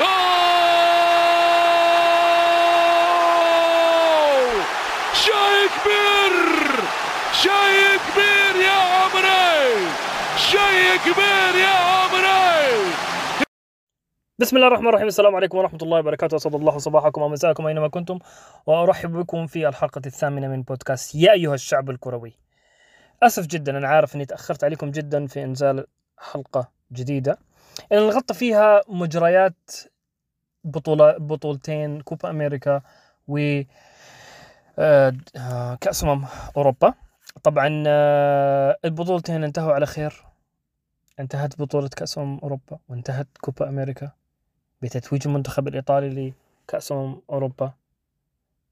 أوه! شيء كبير شيء كبير يا عمري! شيء كبير يا عمري! بسم الله الرحمن الرحيم. السلام عليكم ورحمة الله وبركاته. أسعد الله صباحكم ومساءكم أينما كنتم. وأرحب بكم في الحلقة الثامنة من بودكاست يا أيها الشعب الكروي. أسف جدا أنا عارف أني تأخرت عليكم جدا في إنزال حلقة جديدة. نغطي فيها مجريات بطولة بطولتين كوبا أمريكا و آه، آه، كأس أمم أوروبا. طبعا آه، البطولتين انتهوا على خير. انتهت بطولة كأس أمم أوروبا وانتهت كوبا أمريكا بتتويج المنتخب الإيطالي لكأس أمم أوروبا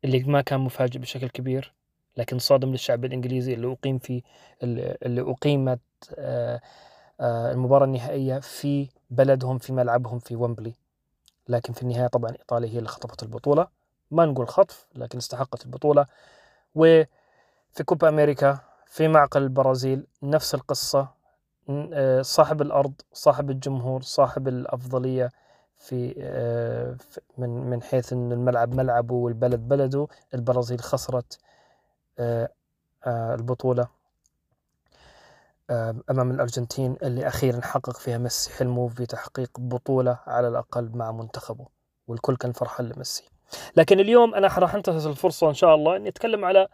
اللي ما كان مفاجئ بشكل كبير لكن صادم للشعب الإنجليزي اللي أقيم في اللي أقيمت المباراة النهائية في بلدهم في ملعبهم في ويمبلي لكن في النهاية طبعا إيطاليا هي اللي خطفت البطولة. ما نقول خطف لكن استحقت البطولة. وفي كوبا أمريكا في معقل البرازيل نفس القصة. آه، صاحب الأرض صاحب الجمهور صاحب الأفضلية في آه، في- من من حيث أن الملعب ملعبه والبلد بلده. البرازيل خسرت آه، آه، البطولة. آه، أمام الأرجنتين اللي أخيرا حقق فيها ميسي حلمه في تحقيق بطولة على الأقل مع منتخبه والكل كان فرحان لميسي. لكن اليوم أنا راح أنتهز الفرصة إن شاء الله إني أتكلم على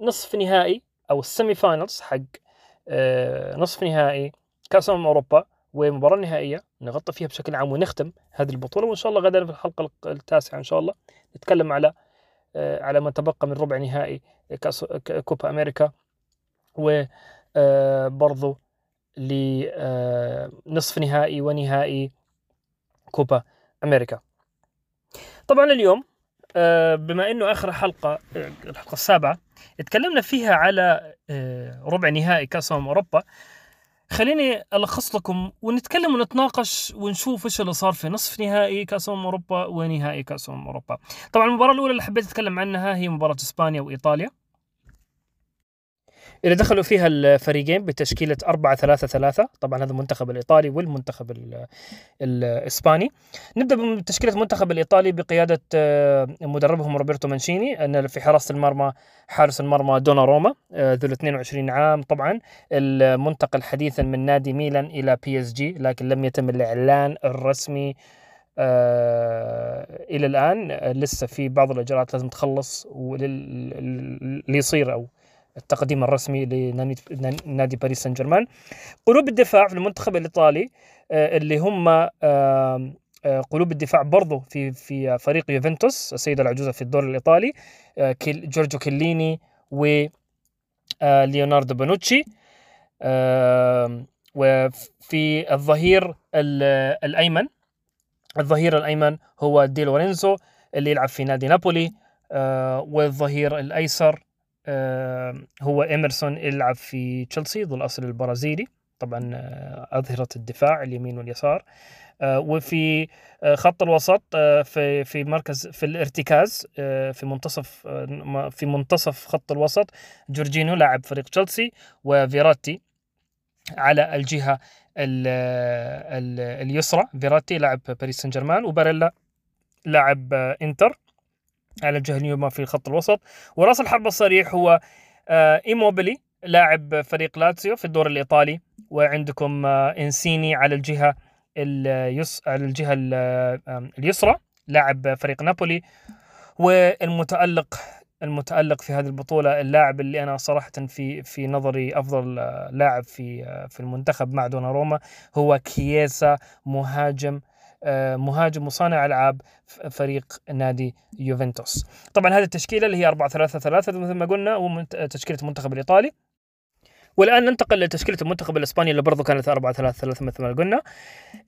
نصف نهائي أو ال semi-finals حق آه، نصف نهائي كأس أمم أوروبا ومباراة نهائية نغطي فيها بشكل عام ونختم هذه البطولة وإن شاء الله غدا في الحلقة التاسعة إن شاء الله نتكلم على آه، على ما تبقى من ربع نهائي كأس كوبا أمريكا وبرضو لنصف نهائي ونهائي كوبا أمريكا طبعا اليوم آه، بما إنه آخر حلقة آه، الحلقة السابعة اتكلمنا فيها على آه، ربع نهائي كأس أمم أوروبا خليني ألخص لكم ونتكلم ونتناقش ونشوف إيش اللي صار في نصف نهائي كأس أمم أوروبا ونهائي كأس أمم أوروبا. طبعا المباراة الأولى اللي حبيت أتكلم عنها هي مباراة إسبانيا وإيطاليا. اللي دخلوا فيها الفريقين بتشكيلة 4 3 3 طبعا هذا المنتخب الإيطالي والمنتخب ال- الإسباني. نبدأ بتشكيلة المنتخب الإيطالي بقيادة آه، مدربهم روبرتو مانشيني أن في حراسة المرمى حارس المرمى دوناروما آه، ذو ال 22 عام طبعا المنتقل حديثا من نادي ميلان إلى PSG لكن لم يتم الإعلان الرسمي آه إلى الآن لسه في بعض الإجراءات لازم تخلص ولل- ليصير أو التقديم الرسمي لنادي نادي باريس سان جيرمان قلوب الدفاع في المنتخب الإيطالي آه، اللي هم آه، آه، قلوب الدفاع برضو في في فريق يوفنتوس السيدة العجوزة في الدور الإيطالي جورجو كيليني و ليوناردو بانوتشي آم، وفي الظهير ال- الأيمن الظهير الأيمن هو دي لورينزو اللي يلعب في نادي نابولي. والظهير الأيسر هو إيمرسون اللي يلعب في تشيلسي ذو الأصل البرازيلي. طبعا آه، أظهرة الدفاع اليمين واليسار. آه، وفي آه، خط الوسط آه، في في مركز في الارتكاز آه، في منتصف آه، في منتصف خط الوسط جورجينو لاعب فريق تشيلسي وفيراتي على الجهة ال ال اليسرى. فيراتي لاعب باريس سان جيرمان وباريلا لاعب آه، إنتر. على اليمنى في خط الوسط. وراس الحربة الصريح هو آه، إيموبيلي لاعب فريق لاتسيو في الدوري الإيطالي. وعندكم آه، إنسيني على الجهة اليس على الجهة ال- آه، اليسرى لاعب فريق نابولي. والمتألق المتألق في هذه البطولة اللاعب اللي أنا صراحة في في نظري أفضل آه، لاعب في في المنتخب مع دوناروما هو كييسا مهاجم. مهاجم وصانع ألعاب فريق نادي يوفنتوس. طبعا هذه التشكيلة اللي هي 4 3 3 مثل ما قلنا ومنت- تشكيلة المنتخب الإيطالي. والآن ننتقل لتشكيلة المنتخب الإسباني اللي برضو كانت 4 3 3 مثل ما قلنا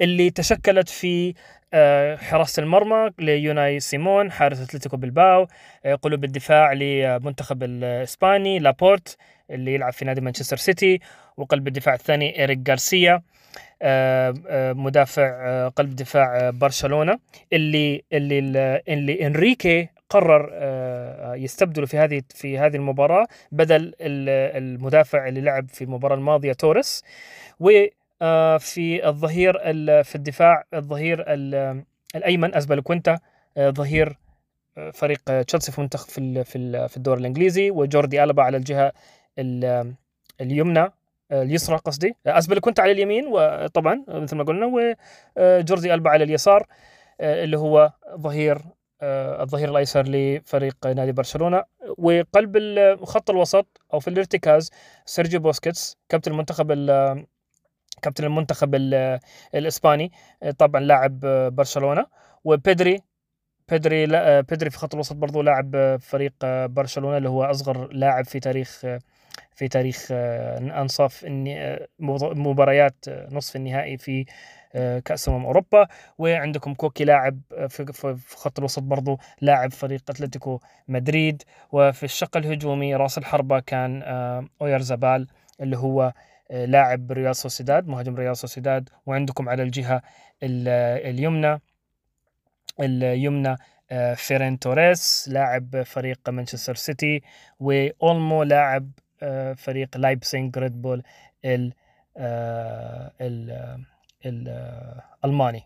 اللي تشكلت في آه، حراسة المرمى أوناي سيمون حارس أتلتيك بلباو آه، قلوب الدفاع لمنتخب الإسباني لابورت اللي يلعب في نادي مانشستر سيتي وقلب الدفاع الثاني إيريك غارسيا. آه، آه، مدافع آه، قلب دفاع آه، برشلونة اللي اللي اللي إنريكي قرر آه، يستبدله في هذه في هذه المباراة بدل ال- المدافع اللي لعب في المباراة الماضية توريس. وفي الظهير ال- في الدفاع الظهير ال- الأيمن ازبلكوينتا آه، ظهير آه، فريق آه، تشيلسي في منتخب في في ال- في الدوري الإنجليزي وجوردي ألبا على الجهة ال- اليمنى. آه، اليسرى قصدي. ازبلكوينتا على اليمين وطبعا مثل ما قلنا وجوردي ألبا على اليسار آه، اللي هو ظهير آه، الظهير الأيسر لفريق نادي برشلونة. وقلب خط الوسط أو في الارتكاز سيرجيو بوسكيتس كابتن المنتخب ال- كابتن المنتخب ال- الإسباني آه، طبعا لاعب آه، برشلونة. وبيدري بيدري لا آه، بيدري في خط الوسط برضو لاعب آه، فريق آه، برشلونة اللي هو أصغر لاعب في تاريخ آه، في تاريخ آه، الني- آه، مباريات آه، نصف النهائي في كأس أمم أوروبا. وعندكم كوكي لاعب في خط الوسط برضو لاعب فريق أتلتيكو مدريد. وفي الشق الهجومي راس الحربه كان أويارزابال اللي هو لاعب ريال سوسيداد مهاجم ريال سوسيداد. وعندكم على الجهة ال- اليمنى اليمنى فيرين توريس لاعب فريق مانشستر سيتي. وأولمو لاعب فريق لايبزيغ ريد بول ال آه، ال ال- آه، الالماني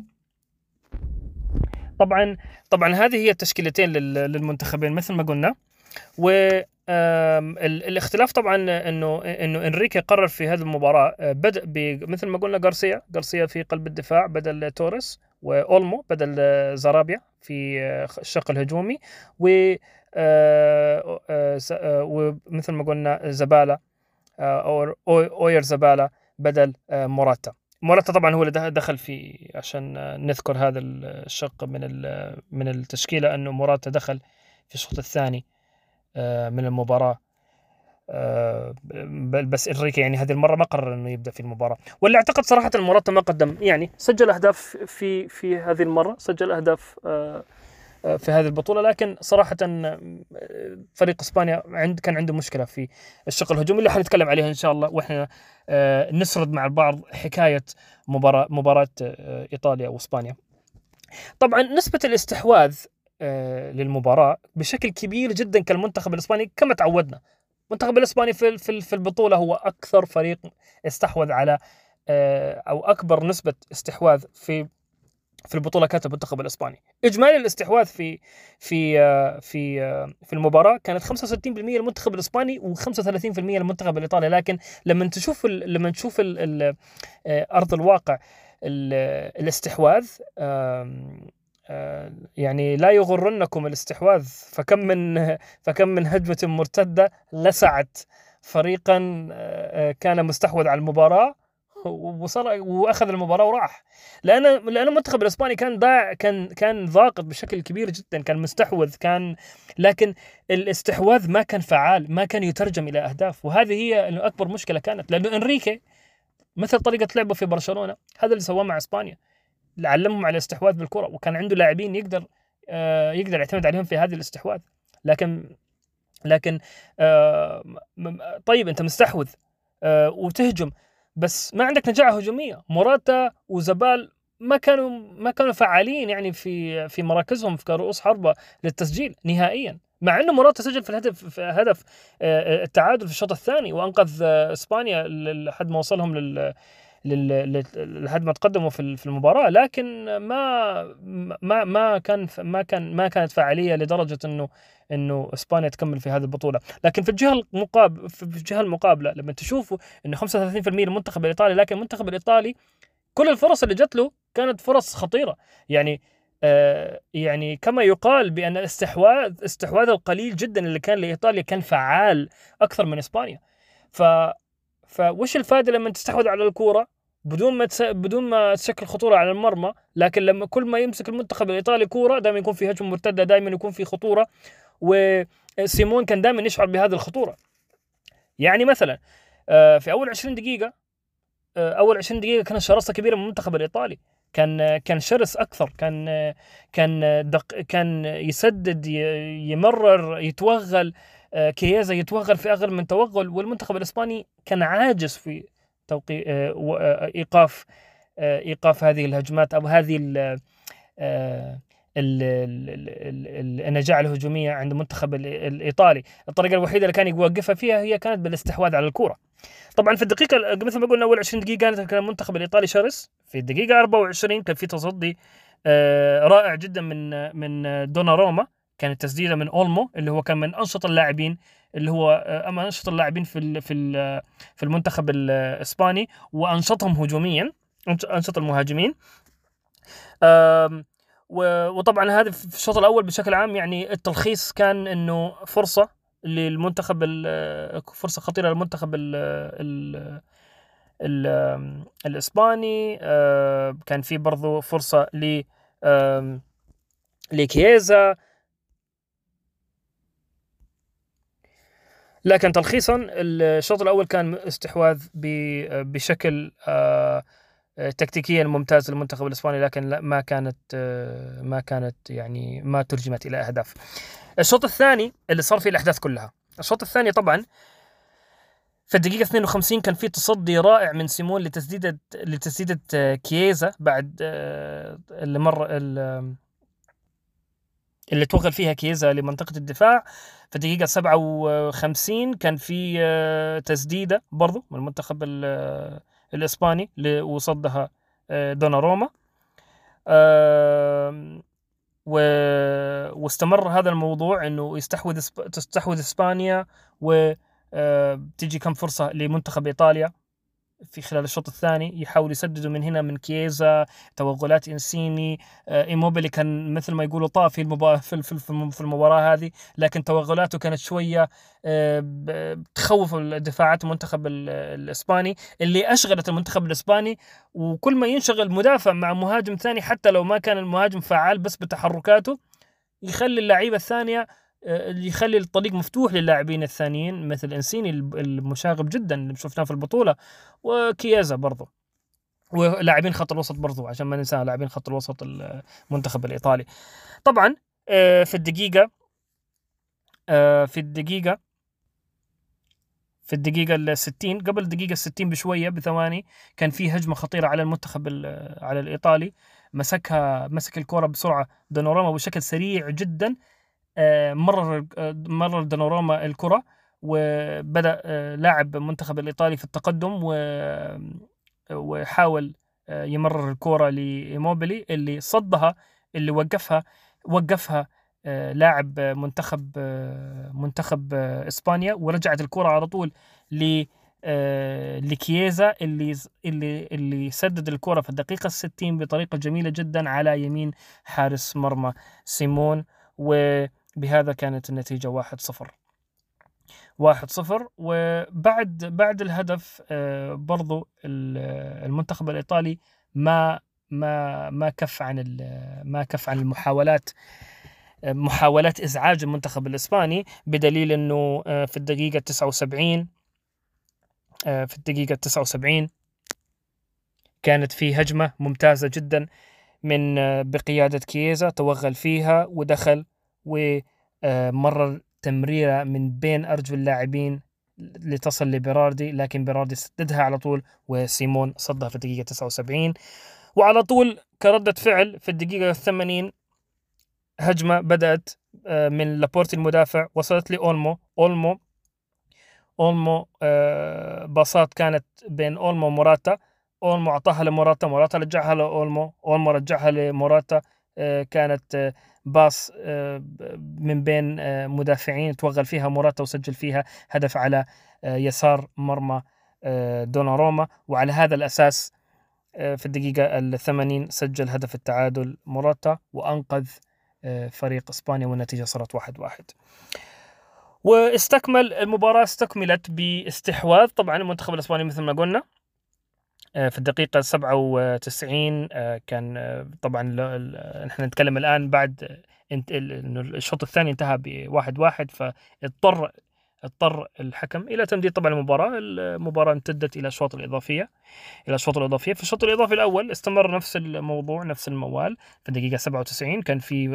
طبعا طبعا هذه هي التشكيلتين لل- للمنتخبين مثل ما قلنا و الاختلاف طبعا إنه إنه إنريكي قرر في هذه المباراة آه، بدا مثل ما قلنا غارسيا. غارسيا في قلب الدفاع بدل توريس. وأولمو بدل زرابيا في آه، الشق الهجومي و آه، س- آه، ومثل ما قلنا زبالة أو أوير زبالة بدل موراتا. موراتا طبعا هو اللي دخل في عشان نذكر هذا الشق من من التشكيلة أنه موراتا دخل في الشوط الثاني من المباراة. بل- بس إنريكي يعني هذه المرة ما قرر إنه يبدأ في المباراة ولا أعتقد صراحة موراتا ما قدم يعني سجل أهداف في في هذه المرة سجل أهداف آه، آه، في هذه البطولة لكن صراحة آه، فريق إسبانيا عند كان عنده مشكلة في الشق الهجومي اللي حنتكلم عليها إن شاء الله وإحنا آه، نسرد مع البعض حكاية مباراة مباراة آه، إيطاليا وإسبانيا. طبعا نسبة الاستحواذ آه، للمباراة بشكل كبير جدا كالمنتخب الإسباني كما تعودنا. المنتخب الإسباني في في البطولة هو أكثر فريق استحوذ على آه، أو أكبر نسبة استحواذ في في البطولة كانت المنتخب الإسباني. إجمالي الاستحواذ في في آه، في آه، في المباراة كانت 65% المنتخب الإسباني و35% المنتخب الإيطالي. لكن لما تشوف لما تشوف أرض الواقع ال- الاستحواذ يعني لا يغرنكم الاستحواذ. فكم من فكم من هجمة مرتدة لسعت فريقا آه، آه، كان مستحوذ على المباراة وصار وأخذ المباراة وراح. لأن لأن المنتخب الإسباني كان ضاع كان كان ضاغط بشكل كبير جدا كان مستحوذ كان لكن الاستحواذ ما كان فعال ما كان يترجم إلى أهداف. وهذه هي إنه أكبر مشكلة كانت. لأنه إنريكي مثل طريقة لعبه في برشلونة هذا اللي سواه مع إسبانيا. علمهم على الاستحواذ بالكرة وكان عنده لاعبين يقدر آه، يقدر يعتمد عليهم في هذه الاستحواذ. لكن لكن آه، طيب أنت مستحوذ آه، وتهجم بس ما عندك نجاعه هجومية. موراتا وزبال ما كانوا ما كانوا فعالين يعني في في مراكزهم في كرؤوس حربة للتسجيل نهائيا. مع إنه موراتا سجل في الهدف في هدف التعادل في الشوط الثاني وأنقذ إسبانيا لحد ما وصلهم لل- لحد ما تقدموا في ال- في المباراة لكن ما ما ما كان ما كان ما كانت فعاليه لدرجة انه إنه إسبانيا تكمل في هذه البطولة. لكن في الجهة المقابل في الجهة المقابلة لما تشوفوا انه 35% المنتخب الإيطالي لكن المنتخب الإيطالي كل الفرص اللي جت له كانت فرص خطيرة. يعني آه يعني كما يقال بأن الاستحواذ استحواذ القليل جدا اللي كان لإيطاليا كان فعال أكثر من إسبانيا. ف فوش الفائدة لما تستحوذ على الكورة؟ بدون ما تس... بدون ما تشكل خطورة على المرمى لكن لما كل ما يمسك المنتخب الإيطالي كورة دائما يكون في هجمة مرتدة دائما يكون في خطورة وسيمون كان دائما يشعر بهذه الخطورة. يعني مثلا آه، في أول 20 دقيقة آه، أول 20 دقيقة كانت شراسه كبيرة من المنتخب الإيطالي. كان كان شرس أكثر كان كان دق كان يسدد يمرر يتوغل آه، كييزا يتوغل في اغلب من توغل والمنتخب الإسباني كان عاجز في توقي آه، آه، إيقاف آه، إيقاف هذه الهجمات أو هذه ال ال- ال- ال- ال- النجاعه الهجومية عند المنتخب ال- الايطالي، الطريقة الوحيدة اللي كان يوقفها فيها هي كانت بالاستحواذ على الكرة. طبعا في الدقيقة مثل ما قلنا أول 20 دقيقة كان المنتخب الإيطالي شرس، في الدقيقة 24 كان في تصدي رائع جدا من من دوناروما. كانت تسديدة من أولمو اللي هو كان من أنشط اللاعبين اللي هو آه، أما أنشط اللاعبين في في في المنتخب الإسباني وأنشطهم هجوميا انشط المهاجمين. وطبعا هذا في الشوط الأول بشكل عام يعني التلخيص كان إنه فرصة للمنتخب ال- فرصة خطيرة للمنتخب ال ال ال الإسباني. آه، كان في برضو فرصة ل لكييزا. لكن تلخيصا الشوط الأول كان استحواذ بشكل آه، تكتيكيا ممتاز للمنتخب الإسباني لكن ما كانت آه، ما كانت يعني ما ترجمت إلى أهداف. الشوط الثاني اللي صار فيه الأحداث كلها. الشوط الثاني طبعا في الدقيقة 52 كان في تصدي رائع من سيمون لتسديدة لتسديدة آه، كييزا بعد اللي مر اللي توغل فيها كييزا لمنطقة الدفاع. في الدقيقة 57 كان في آه، تسديدة برضو من المنتخب ال- آه، الإسباني وصدها آه، دوناروما. و... واستمر هذا الموضوع إنه يستحوذ تستحوذ إسبانيا وتجي كم فرصة لمنتخب إيطاليا. في خلال الشوط الثاني يحاول يسددوا من هنا من كييزا توغلات إنسيني آه، إيموبيلي كان مثل ما يقولوا طافي. في في المباراة هذه لكن توغلاته كانت شوية آه، تخوف الدفاعات المنتخب ال- الإسباني اللي أشغلت المنتخب الإسباني وكل ما ينشغل مدافع مع مهاجم ثاني حتى لو ما كان المهاجم فعال بس بتحركاته يخلي اللعيبة الثانية اللي يخلي الطريق مفتوح للاعبين الثانيين مثل إنسيني المشاغب جدا اللي شفناه في البطولة وكيازا برضو ولاعبين خط الوسط برضو عشان ما ننسى لاعبين خط الوسط المنتخب الإيطالي. طبعا آه، في الدقيقة آه، في الدقيقة في الدقيقة ال 60 قبل الدقيقة ال 60 بشوية بثواني كان في هجمة خطيرة على المنتخب ال- على الإيطالي. مسكها مسك الكرة بسرعة دوناروما بشكل سريع جدا. آه، مرر آه، مرر دوناروما الكرة وبدأ آه، لاعب المنتخب الإيطالي في التقدم و- وحاول آه، يمرر الكرة لإيموبيلي اللي صدها اللي وقفها وقفها آه، لاعب آه، منتخب آه، منتخب آه، إسبانيا ورجعت الكرة على طول ل آه، لكييزا اللي اللي اللي سدد الكرة في الدقيقة 60 بطريقة جميلة جدا على يمين حارس مرمى سيمون. وبهذا كانت النتيجة 1-0 1-0 وبعد بعد الهدف آه، برضو ال- المنتخب الإيطالي ما ما ما كف عن ما كف عن المحاولات محاولات إزعاج المنتخب الإسباني بدليل إنه آه، في الدقيقة 79 آه، في الدقيقة 79 كانت في هجمة ممتازة جدا من بقيادة كييزا توغل فيها ودخل ومرر تمريرة من بين أرجل اللاعبين لتصل لبيراردي لكن بيراردي سددها على طول وسيمون صدها في الدقيقة 79 وعلى طول كردة فعل في الدقيقة 80 هجمة بدأت آه، من لابورتي المدافع وصلت لأولمو. أولمو أولمو آه، باصات كانت بين أولمو وموراتا. أولمو أعطاها لموراتا موراتا رجعها لأولمو. أولمو رجعها لموراتا آه، كانت pass آه، من بين آه، مدافعين توغل فيها موراتا وسجل فيها هدف على آه، يسار مرمى دوناروما. وعلى هذا الأساس في الدقيقة الثمانين سجل هدف التعادل موراتا وأنقذ فريق إسبانيا والنتيجة صارت واحد واحد. واستكمل المباراة استكملت باستحواذ. طبعا المنتخب الإسباني مثل ما قلنا في الدقيقة 97 آه، كان آه، طبعا نحن نتكلم الآن بعد آه، إنه الشوط الثاني انتهى بواحد واحد فاضطر اضطر الحكم إلى تمديد طبعا المباراة. المباراة امتدت إلى الأشواط الإضافية إلى الشوط الإضافية. في الشوط الإضافي الأول استمر نفس الموضوع نفس الموال. في الدقيقة 97 كان في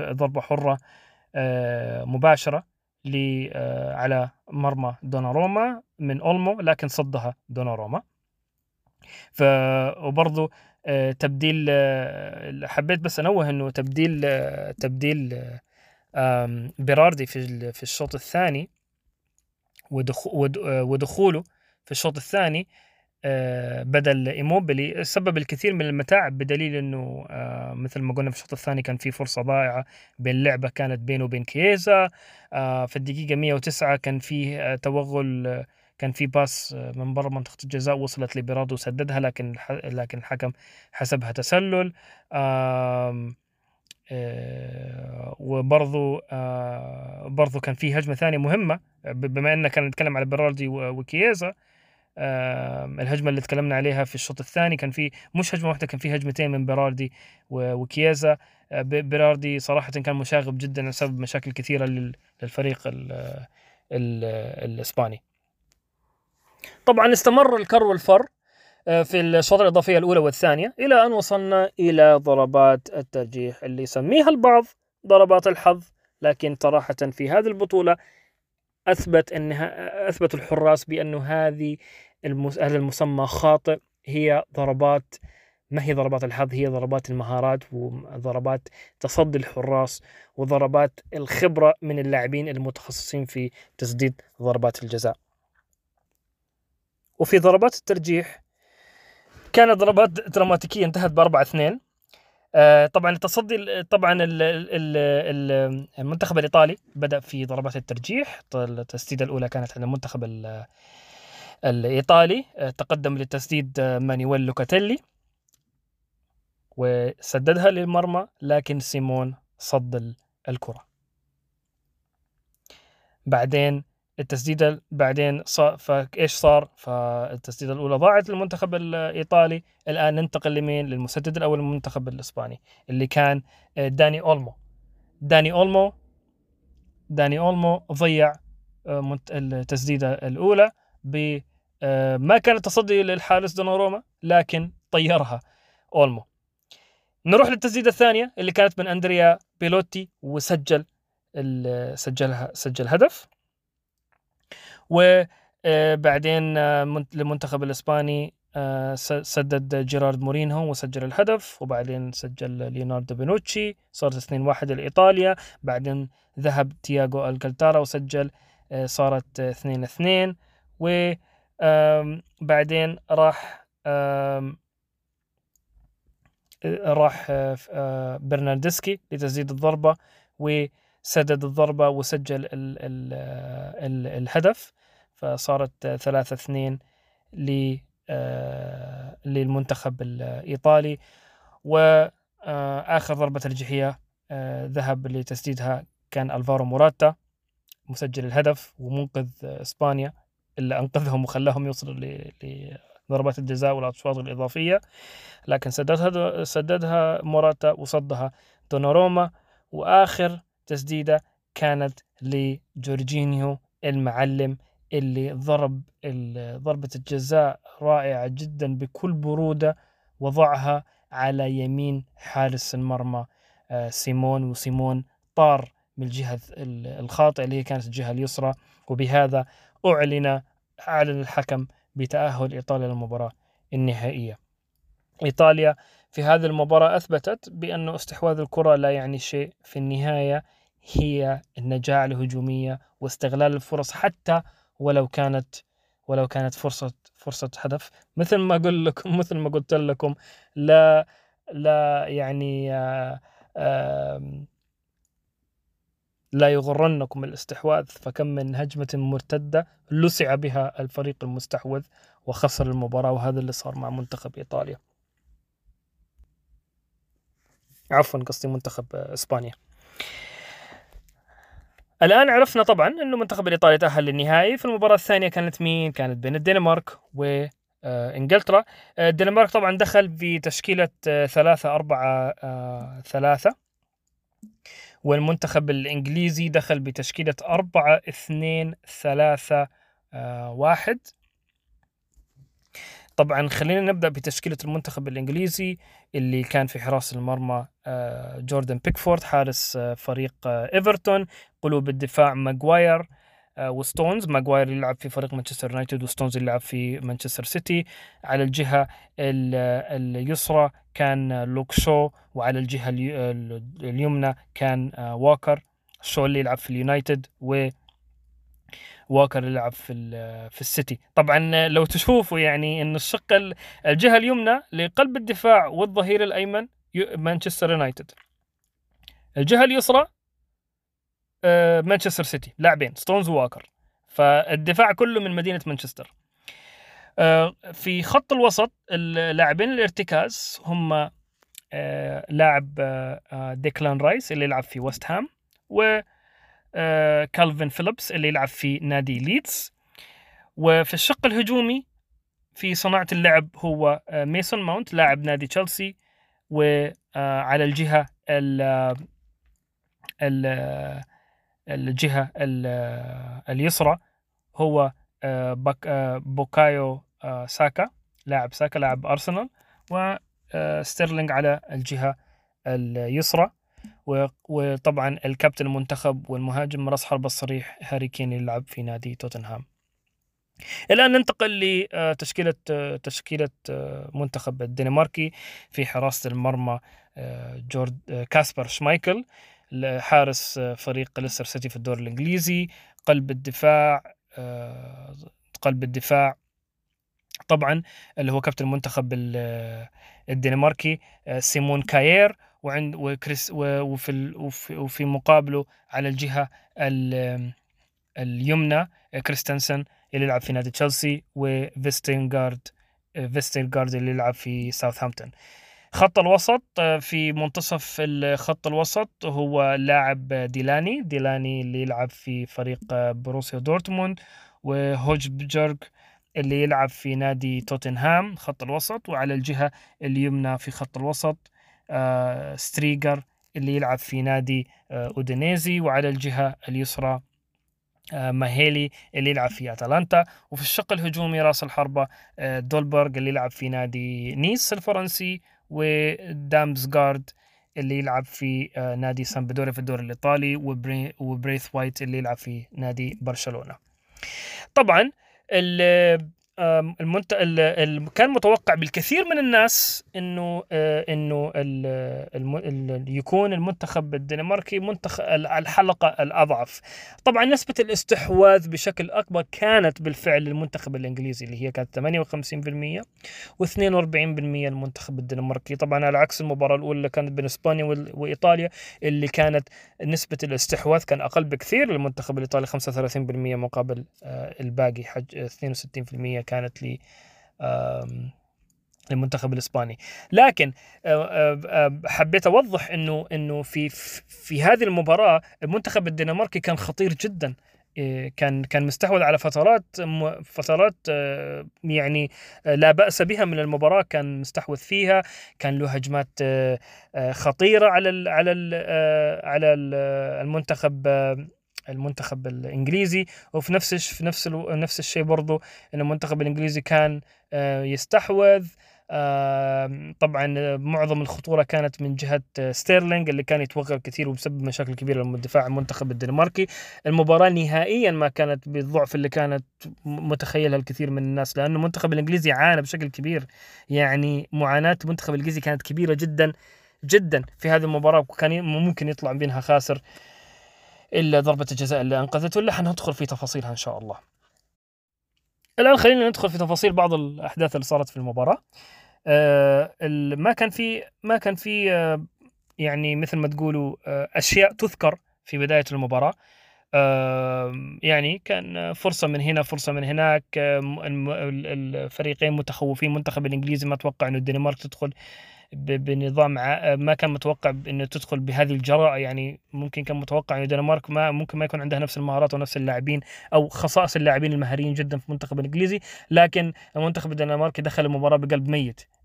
آه، مباشرة ل آه، على مرمى دوناروما من أولمو لكن صدها دوناروما. ف وبرضه آه، تبديل آه، حبيت بس أنوه إنه تبديل آه، تبديل بيراردي في في الشوط الثاني ودخو- ود- ودخوله في الشوط الثاني بدل إيموبيلي سبب الكثير من المتاعب بدليل إنه مثل ما قلنا في الشوط الثاني كان في فرصة ضائعه بين لعبة كانت بينه وبين كييزا آه، في الدقيقة 109 كان في توغل كان في باس من برا منطقة الجزاء وصلت لبيرادو وسددها لكن لكن الحكم حسبها تسلل. وبرضو برضو كان في هجمة ثانية مهمة بما إن كان نتكلم على بيراردي وكييزا الهجمة اللي تكلمنا عليها في الشوط الثاني كان في مش هجمة واحدة كان في هجمتين من بيراردي وكييزا. آه، بيراردي صراحة كان مشاغب جدا بسبب مشاكل كثيرة للفريق ال ال الإسباني. طبعا استمر الكر والفر آه، في الشوط الإضافية الأولى والثانية إلى أن وصلنا إلى ضربات الترجيح اللي يسميها البعض ضربات الحظ لكن صراحة في هذه البطولة أثبت أنها أثبت الحراس بأنه هذه هذا المسمى خاطئ هي ضربات ما هي ضربات الحظ؟ هي ضربات المهارات وضربات تصدي الحراس وضربات الخبرة من اللاعبين المتخصصين في تسديد ضربات الجزاء. وفي ضربات الترجيح. كانت ضربات دراماتيكية انتهت بأربعة اثنين. آه، طبعا التصدي طبعا المنتخب الإيطالي بدأ في ضربات الترجيح. التسديدة الأولى كانت عند المنتخب الإيطالي. آه، تقدم للتسديد آه، مانويل لوكاتيلي. وسددها للمرمى لكن سيمون صد الكرة. بعدين التسديدة بعدين صار فايش صار؟ فالتسديدة الأولى ضاعت للمنتخب الإيطالي الآن ننتقل لمين؟ للمسدد الأول للمنتخب الإسباني اللي كان آه، داني أولمو داني أولمو داني أولمو ضيع آه، التسديدة الأولى ب آه، ما كان تصدي للحارس دوناروما لكن طيرها أولمو نروح للتسديدة الثانية اللي كانت من أندريا بيلوتي وسجل سجلها سجل هدف وبعدين آه، للمنتخب الإسباني آه، سدد جيرارد مورينهو وسجل الهدف وبعدين سجل ليوناردو بينوتشي صارت 2-1 لإيطاليا بعدين ذهب تياغو ألكالتارا وسجل آه، صارت 2-2 وبعدين راح راح برناردسكي لتسديد الضربة وسدد الضربة وسجل ال ال ال الهدف. فصارت ثلاثة اثنين آه، للمنتخب الإيطالي. وآخر ضربة ترجيحية آه، ذهب لتسديدها كان ألفارو موراتا مسجل الهدف ومنقذ إسبانيا اللي أنقذهم وخلاهم يوصلوا لضربات الجزاء والأشواط الإضافية. لكن سددها سددها موراتا وصدها دوناروما. وآخر تسديدة كانت لجورجينيو المعلم اللي ضرب ضربة الجزاء رائعة جدا بكل برودة وضعها على يمين حارس المرمى آه، سيمون وسيمون طار من الجهة الخاطئة اللي هي كانت الجهة اليسرى وبهذا أعلن أعلن الحكم بتأهل إيطاليا للمباراة النهائية. إيطاليا في هذه المباراة أثبتت بأن استحواذ الكرة لا يعني شيء في النهاية هي النجاعة الهجومية واستغلال الفرص حتى ولو كانت ولو كانت فرصة فرصة هدف مثل ما أقول لكم مثل ما قلت لكم لا لا يعني آه، لا يغرنكم الاستحواذ. فكم من هجمة مرتدة لسع بها الفريق المستحوذ وخسر المباراة وهذا اللي صار مع منتخب إيطاليا. عفوا قصدي منتخب إسبانيا. الآن عرفنا طبعا إنه المنتخب الايطالي تأهل للنهائي. في المباراة الثانية كانت مين؟ كانت بين الدنمارك و آه، إنجلترا. آه، الدنمارك طبعا دخل بتشكيلة آه، ثلاثة أربعة ثلاثة. والمنتخب الإنجليزي دخل بتشكيلة أربعة اثنين ثلاثة واحد. طبعا خلينا نبدأ بتشكيلة المنتخب الإنجليزي. اللي كان في حراسه المرمى آه، جوردن بيكفورد حارس آه، فريق آه، إيفرتون قلوب الدفاع ماجواير وستونز. ماجواير يلعب في فريق مانشستر يونايتد وستونز يلعب في مانشستر سيتي. على الجهة اليسرى كان لوك شو وعلى الجهة اليمنى كان واكر. شو اللي يلعب في اليونايتد و واكر اللي لعب في في السيتي. طبعا لو تشوفوا يعني انه الشق ال- الجهة اليمنى لقلب الدفاع والظهير الأيمن مانشستر يونايتد. الجهة اليسرى آه، مانشستر سيتي. لاعبين ستونز وواكر. فالدفاع كله من مدينة مانشستر. آه، في خط الوسط اللاعبين الارتكاز هم آه، لاعب ديكلان رايس اللي يلعب في ويست هام و كالفين فيليبس اللي يلعب في نادي ليدز. وفي الشق الهجومي في صناعة اللعب هو آه، ميسون ماونت لاعب نادي تشيلسي. وعلى الجهة ال ال الجهة ال- اليسرى هو آه، آه، بوكايو آه، ساكا لاعب ساكا لاعب أرسنال. وستيرلينج على الجهة اليسرى. وطبعا الكابتن المنتخب والمهاجم راس حربة الصريح هاري كين يلعب في نادي توتنهام. الآن ننتقل لتشكيلة تشكيلة آه، منتخب الدنماركي في حراسة المرمى آه، جورد آه، كاسبر شمايكل حارس آه، فريق ليستر سيتي في الدوري الإنجليزي. قلب الدفاع آه، قلب الدفاع طبعا اللي هو كابتن المنتخب ال- الدنماركي آه، سيمون كاير وعند وكريس وفي وفي, مقابله على الجهة ال- اليمنى كريستنسن اللي يلعب في نادي تشيلسي وفيسترجارد آه، فيسترجارد اللي يلعب في ساوثهامبتون. خط الوسط آه، في منتصف الخط الوسط هو لاعب ديلاني ديلاني اللي يلعب في فريق آه، بوروسيا دورتموند وهويبيرج اللي يلعب في نادي توتنهام خط الوسط وعلى الجهة اليمنى في خط الوسط ستريجر اللي يلعب في نادي آه، أودينيزي وعلى الجهة اليسرى آه، مايلي اللي يلعب في أتلانتا وفي الشق الهجومي راس الحربة آه، دولبرغ اللي يلعب في نادي نيس الفرنسي ودامسغارد اللي يلعب في آه، نادي سامبدوريا في الدوري الإيطالي وبري وبريثوايت اللي يلعب في نادي برشلونة. طبعا المنت... ال... كان متوقع بالكثير من الناس إنه آه، إنه ال... ال... يكون المنتخب الدنماركي منتخب الحلقة الأضعف. طبعا نسبة الاستحواذ بشكل أكبر كانت بالفعل للمنتخب الإنجليزي اللي هي كانت 58% و42% المنتخب الدنماركي. طبعا على عكس المباراة الأولى اللي كانت بين إسبانيا وإيطاليا اللي كانت نسبة الاستحواذ كان أقل بكثير للمنتخب الإيطالي 35% مقابل آه، الباقي حج 62% كانت ل آم، للمنتخب الإسباني. لكن آه، آه، آه، حبيت أوضح إنه إنه في في هذه المباراة المنتخب الدنماركي كان خطير جدا. كان كان مستحوذ على فترات فترات يعني لا بأس بها من المباراة كان مستحوذ فيها كان له هجمات خطيرة على ال على ال على ال- المنتخب المنتخب الإنجليزي وفي نفس في نفس الو- نفس الشيء برضو إن المنتخب الإنجليزي كان آه، يستحوذ. طبعا معظم الخطورة كانت من جهة ستيرلينج اللي كان يتوغل كثير وبسبب مشاكل كبيرة للدفاع المنتخب الدنماركي. المباراة نهائيا ما كانت بالضعف اللي كانت متخيلها الكثير من الناس لأنه المنتخب الإنجليزي عانى بشكل كبير. يعني معاناة المنتخب الإنجليزي كانت كبيرة جدا جدا في هذه المباراة وكان ممكن يطلع منها خاسر. إلا ضربة الجزاء اللي أنقذته اللي حندخل في تفاصيلها إن شاء الله. الآن خلينا ندخل في تفاصيل بعض الأحداث اللي صارت في المباراة. آه ما كان في ما كان في آه يعني مثل ما تقولوا آه أشياء تذكر في بداية المباراة. آه يعني كان فرصة من هنا فرصة من هناك آه الفريقين متخوفين المنتخب الإنجليزي ما توقع إنه الدنمارك تدخل بنظام ع- ما كان متوقع إنه تدخل بهذه الجراءة. يعني ممكن كان متوقع إنه الدنمارك ما ممكن ما يكون عندها نفس المهارات ونفس اللاعبين أو خصائص اللاعبين المهاريين جدا في المنتخب الإنجليزي. لكن المنتخب الدنماركي دخل المباراة بقلب ميت. آه،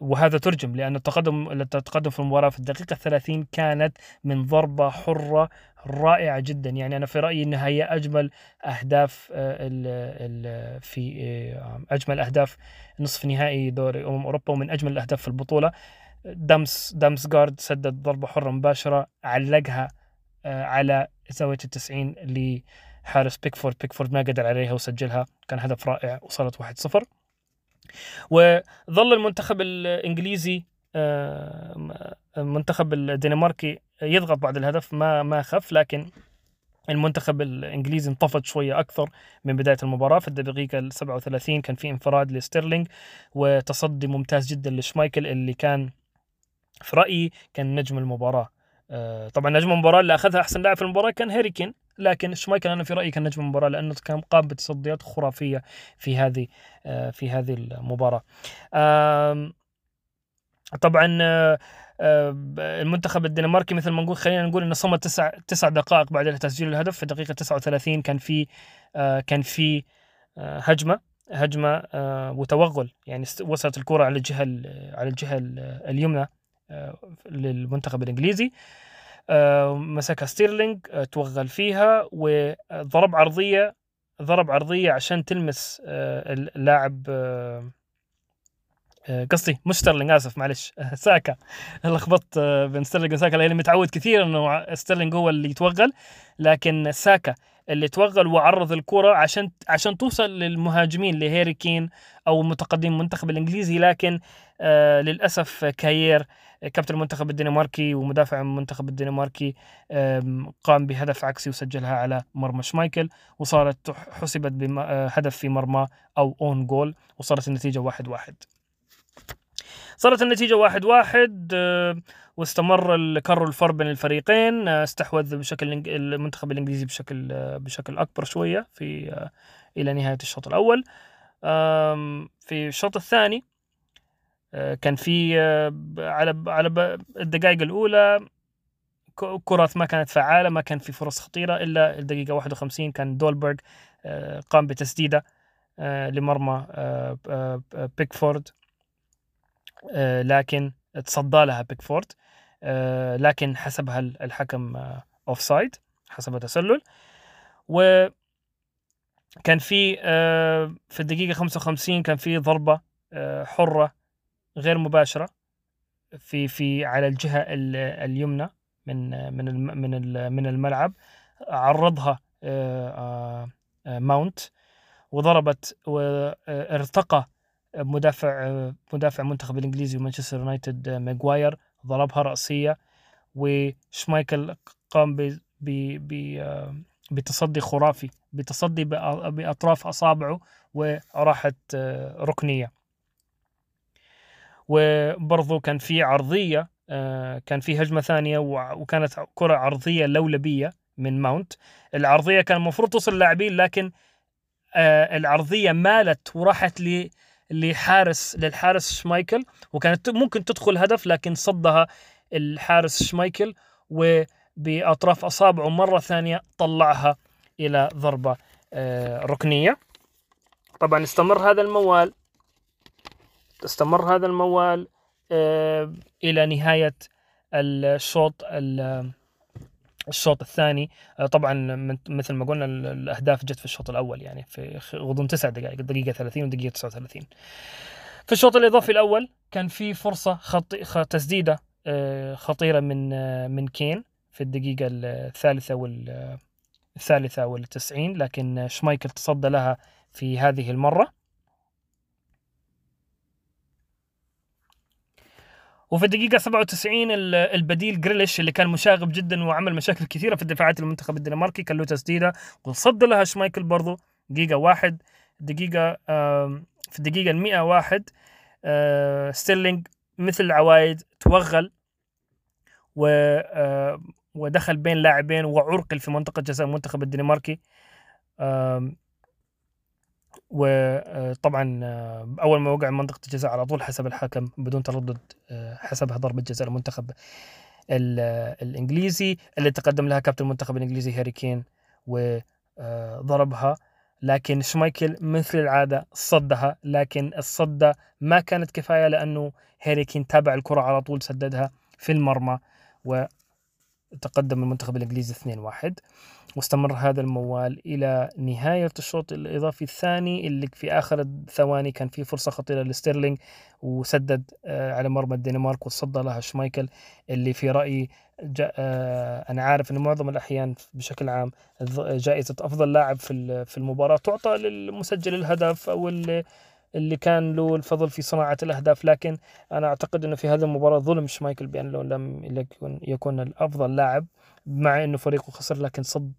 وهذا ترجم لأن التقدم التقدم في المباراة في الدقيقة 30 كانت من ضربة حرة رائعة جدا. يعني أنا في رأيي أنها هي أجمل أهداف آه، في آه، أجمل أهداف نصف نهائي دوري أمم أوروبا ومن أجمل الأهداف في البطولة. دامس دامسغارد سدد ضربة حرة مباشرة علقها آه، على زاوية التسعين لحارس بيكفورد. بيكفورد ما قدر عليها وسجلها كان هدف رائع وصلت 1-0 وظل المنتخب الإنجليزي آه، المنتخب الدنماركي يضغط بعد الهدف ما ما خف لكن المنتخب الإنجليزي انطفت شوية أكثر من بداية المباراة. في الدقيقة ال 37 كان في انفراد لستيرلينج وتصدي ممتاز جدا لشمايكل اللي كان في رأيي كان نجم المباراة. آه، طبعا نجم المباراة اللي أخذها أحسن لاعب في المباراة كان هاري كين. لكن شمايكل أنا في رأيي كان نجم المباراة لأنه كان قام بتصديات خرافية في هذه آه، في هذه المباراة. طبعا آه، آه، المنتخب الدنماركي مثل ما نقول خلينا نقول إنه صمد تسع تسع دقائق بعد تسجيل الهدف. في الدقيقه 39 كان في كان في هجمة هجمة وتوغل. يعني وصلت الكرة على الجهة ال- على الجهة ال- اليمنى للمنتخب الإنجليزي. مسكها ستيرلينج آه، توغل فيها وضرب عرضية ضرب عرضية عشان تلمس آه، اللاعب آه، قصدي مش ستيرلينج آسف معلش ساكا. لخبطت بين ستيرلينج وساكا لأني متعود كثير إنه ستيرلينج هو اللي يتوغل لكن ساكا اللي توغل وعرض الكرة عشان عشان توصل للمهاجمين لهيري كين أو متقدم المنتخب الإنجليزي لكن آه للأسف كاير كابتن المنتخب الدنماركي ومدافع المنتخب الدنماركي قام بهدف عكسي وسجلها على مرمى شمايكل وصارت حسبت بهدف في مرمى أو own goal وصارت النتيجة واحد واحد. صارت النتيجة واحد واحد آه، واستمر الكر والفر بين الفريقين آه، استحوذ بشكل المنتخب الإنجليزي بشكل آه، بشكل أكبر شوية في آه، إلى نهاية الشوط الأول. آم، في الشوط الثاني آه، كان في آه، على على الدقائق الأولى كرات ما كانت فعالة ما كان في فرص خطيرة إلا الدقيقة 51 كان دولبرغ آه، قام بتسديدة آه، لمرمى آه، آه، آه، بيكفورد. آه، لكن تصدى لها بيكفورد آه، لكن حسبها الحكم offside حسبها تسلل وكان في آه، في الدقيقة 55 كان في ضربة آه، حرة غير مباشرة في في على الجهة ال- اليمنى من من من من الملعب عرضها آه، آه، آه، ماونت وضربت وارتقى مدافع مدافع منتخب الإنجليزي ومانشستر يونايتد ماجواير ضربها رأسية وشمايكل قام ب ب بتصدي خرافي بتصدي بأطراف أصابعه وراحت آه، وبرضو كان في عرضية آه، كان في هجمة ثانية وع- وكانت كرة عرضية لولبية من ماونت. العرضية كان المفروض توصل اللاعبين لكن آه، العرضية مالت وراحت ل لحارس للحارس شمايكل وكانت ممكن تدخل هدف لكن صدها الحارس شمايكل وبأطراف أصابعه مرة ثانية طلعها إلى ضربة آه، ركنية. طبعا استمر هذا الموال. استمر هذا الموال آه، إلى نهاية الشوط ال- الشوط الثاني. آه، طبعا مثل ما قلنا ال- الأهداف جت في الشوط الأول يعني في غضون تسع دقائق الدقيقه 30 والدقيقه 39 في الشوط الإضافي الأول كان في فرصة خطي... خ... تسديدة آه، خطيرة من من كين في الدقيقة الثالثة وال الثالثة والتسعين لكن شمايكل تصدى لها في هذه المرة. وفي الدقيقة 97 ال- البديل جريليش اللي كان مشاغب جدا وعمل مشاكل كثيرة في دفاعات المنتخب الدنماركي كان له تسديدة وصد لها شمايكل برضو دقيقة واحد دقيقة في الدقيقة المئة واحد آه، ستيرلينج مثل العوايد توغل و آه، ودخل بين لاعبين وعرقل في منطقة جزاء المنتخب الدنماركي. وطبعا آه، أول ما وقع منطقة الجزاء على طول حسب الحكم بدون تردد آه، حسبها ضربة جزاء المنتخب ال- آه، الإنجليزي اللي تقدم لها كابتن المنتخب الإنجليزي هاري كين وضربها لكن شمايكل مثل العادة صدها لكن الصده ما كانت كفاية لأنه هاري كين تابع الكرة على طول سددها في المرمى. وتقدم المنتخب الإنجليزي 2-1 واستمر هذا الموال إلى نهاية الشوط الإضافي الثاني اللي في آخر الثواني كان في فرصة خطيرة لستيرلينج وسدد آه، على مرمى الدنمارك وتصدى لها شمايكل اللي في رأيي آه، أنا عارف أنه معظم الأحيان بشكل عام جائزة أفضل لاعب في المباراة تعطى للمسجل الهدف أو اللي كان له الفضل في صناعة الأهداف لكن أنا أعتقد أنه في هذه المباراة ظلم شمايكل بأنه لم يكن يكون الأفضل لاعب مع أنه فريقه خسر لكن صد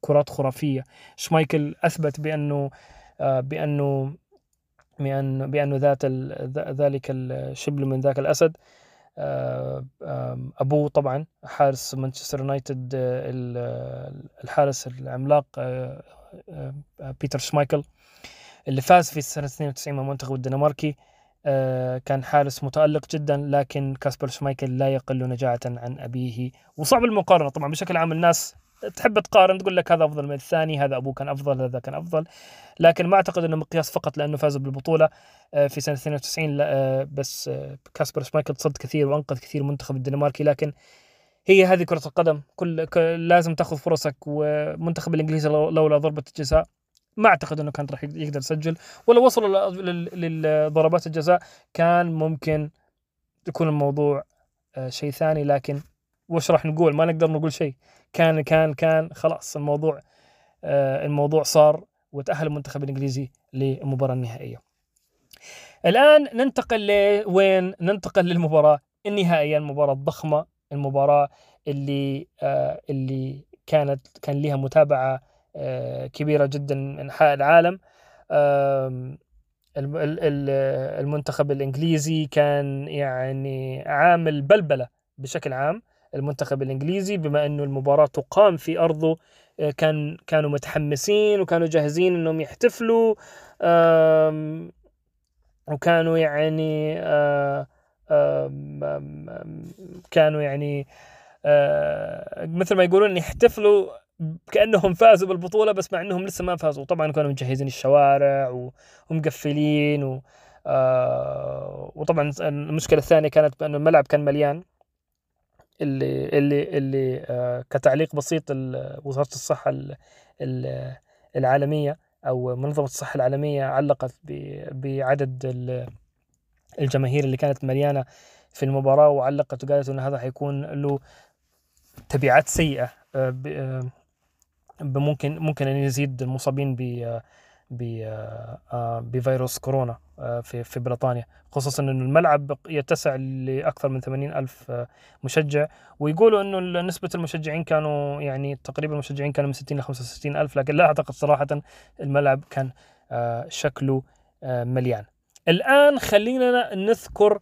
كرات خرافية. شمايكل أثبت بأنه آه، بأنه بأنه بأنه ذات ذلك الشبل من ذاك الأسد. آه، أبوه طبعا حارس مانشستر يونايتد الحارس العملاق بيتر شمايكل. اللي فاز في سنة 92 مع المنتخب الدنماركي آه، كان حارس متألق جدا لكن كاسبر شمايكل لا يقل نجاعة عن أبيه وصعب المقارنة. طبعا بشكل عام الناس تحب تقارن تقول لك هذا أفضل من الثاني هذا أبوه كان أفضل هذا كان أفضل. لكن ما أعتقد إنه مقياس فقط لأنه فاز بالبطولة آه، في سنة 92 آه، بس كاسبر شمايكل صد كثير وأنقذ كثير منتخب الدنماركي. لكن هي هذه كرة القدم كل لازم تأخذ فرصك ومنتخب الإنجليزي لولا ضربة الجزاء ما أعتقد إنه كان راح يقدر يسجل ولو وصلوا لضربات الجزاء كان ممكن يكون الموضوع آه، شيء ثاني لكن وش راح نقول؟ ما نقدر نقول شيء. كان كان كان خلاص الموضوع آه، الموضوع صار وتأهل المنتخب الإنجليزي للمباراة النهائية. الآن ننتقل لوين ننتقل للمباراة؟ النهائية المباراة الضخمة المباراة اللي آه اللي كانت كان لها متابعة كبيرة جدا من أنحاء العالم. المنتخب الإنجليزي كان يعني عامل بلبلة بشكل عام. المنتخب الإنجليزي بما أنه المباراة تقام في أرضه آه، كان كانوا متحمسين وكانوا جاهزين أنهم يحتفلوا. وكانوا يعني آه، كانوا يعني مثل ما يقولون يحتفلوا كأنهم فازوا بالبطولة بس مع إنهم لسه ما فازوا. طبعا كانوا مجهزين الشوارع ومقفلين و آه وطبعا المشكلة الثانية كانت بانه الملعب كان مليان. اللي اللي اللي آه كتعليق بسيط وزارة الصحة العالمية أو منظمة الصحة العالمية علقت بعدد الجماهير اللي كانت مليانة في المباراة وعلقت وقالت انه هذا حيكون له تبعات سيئة آه، آه، ممكن ممكن أن يزيد المصابين ب آه، بفيروس كورونا آه، في في بريطانيا. خصوصا إنه الملعب يتسع لأكثر من 80 ألف آه، مشجع. ويقولوا إنه نسبة المشجعين كانوا يعني تقريبا المشجعين كانوا من 60 ل 65 ألف لكن لا أعتقد صراحة الملعب كان شكله مليان. الآن خلينا نذكر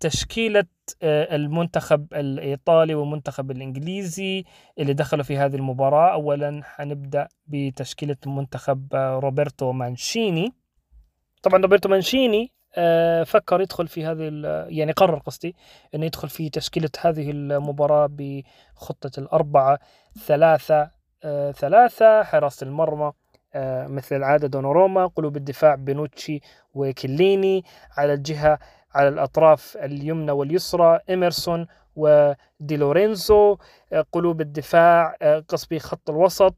تشكيلة المنتخب الإيطالي والمنتخب الإنجليزي اللي دخلوا في هذه المباراة. أولا حنبدأ بتشكيلة منتخب آه، روبرتو مانشيني. طبعا روبرتو مانشيني آه، فكر يدخل في هذه يعني قرر قصدي إنه يدخل في تشكيلة هذه المباراة بخطة الأربعة ثلاثة ثلاثة حراسة المرمى مثل العادة دوناروما قلوب الدفاع بونوتشي وكيليني على الجهة على الأطراف اليمنى واليسرى إميرسون ودي لورينزو آه، قلوب الدفاع آه، قصدي خط الوسط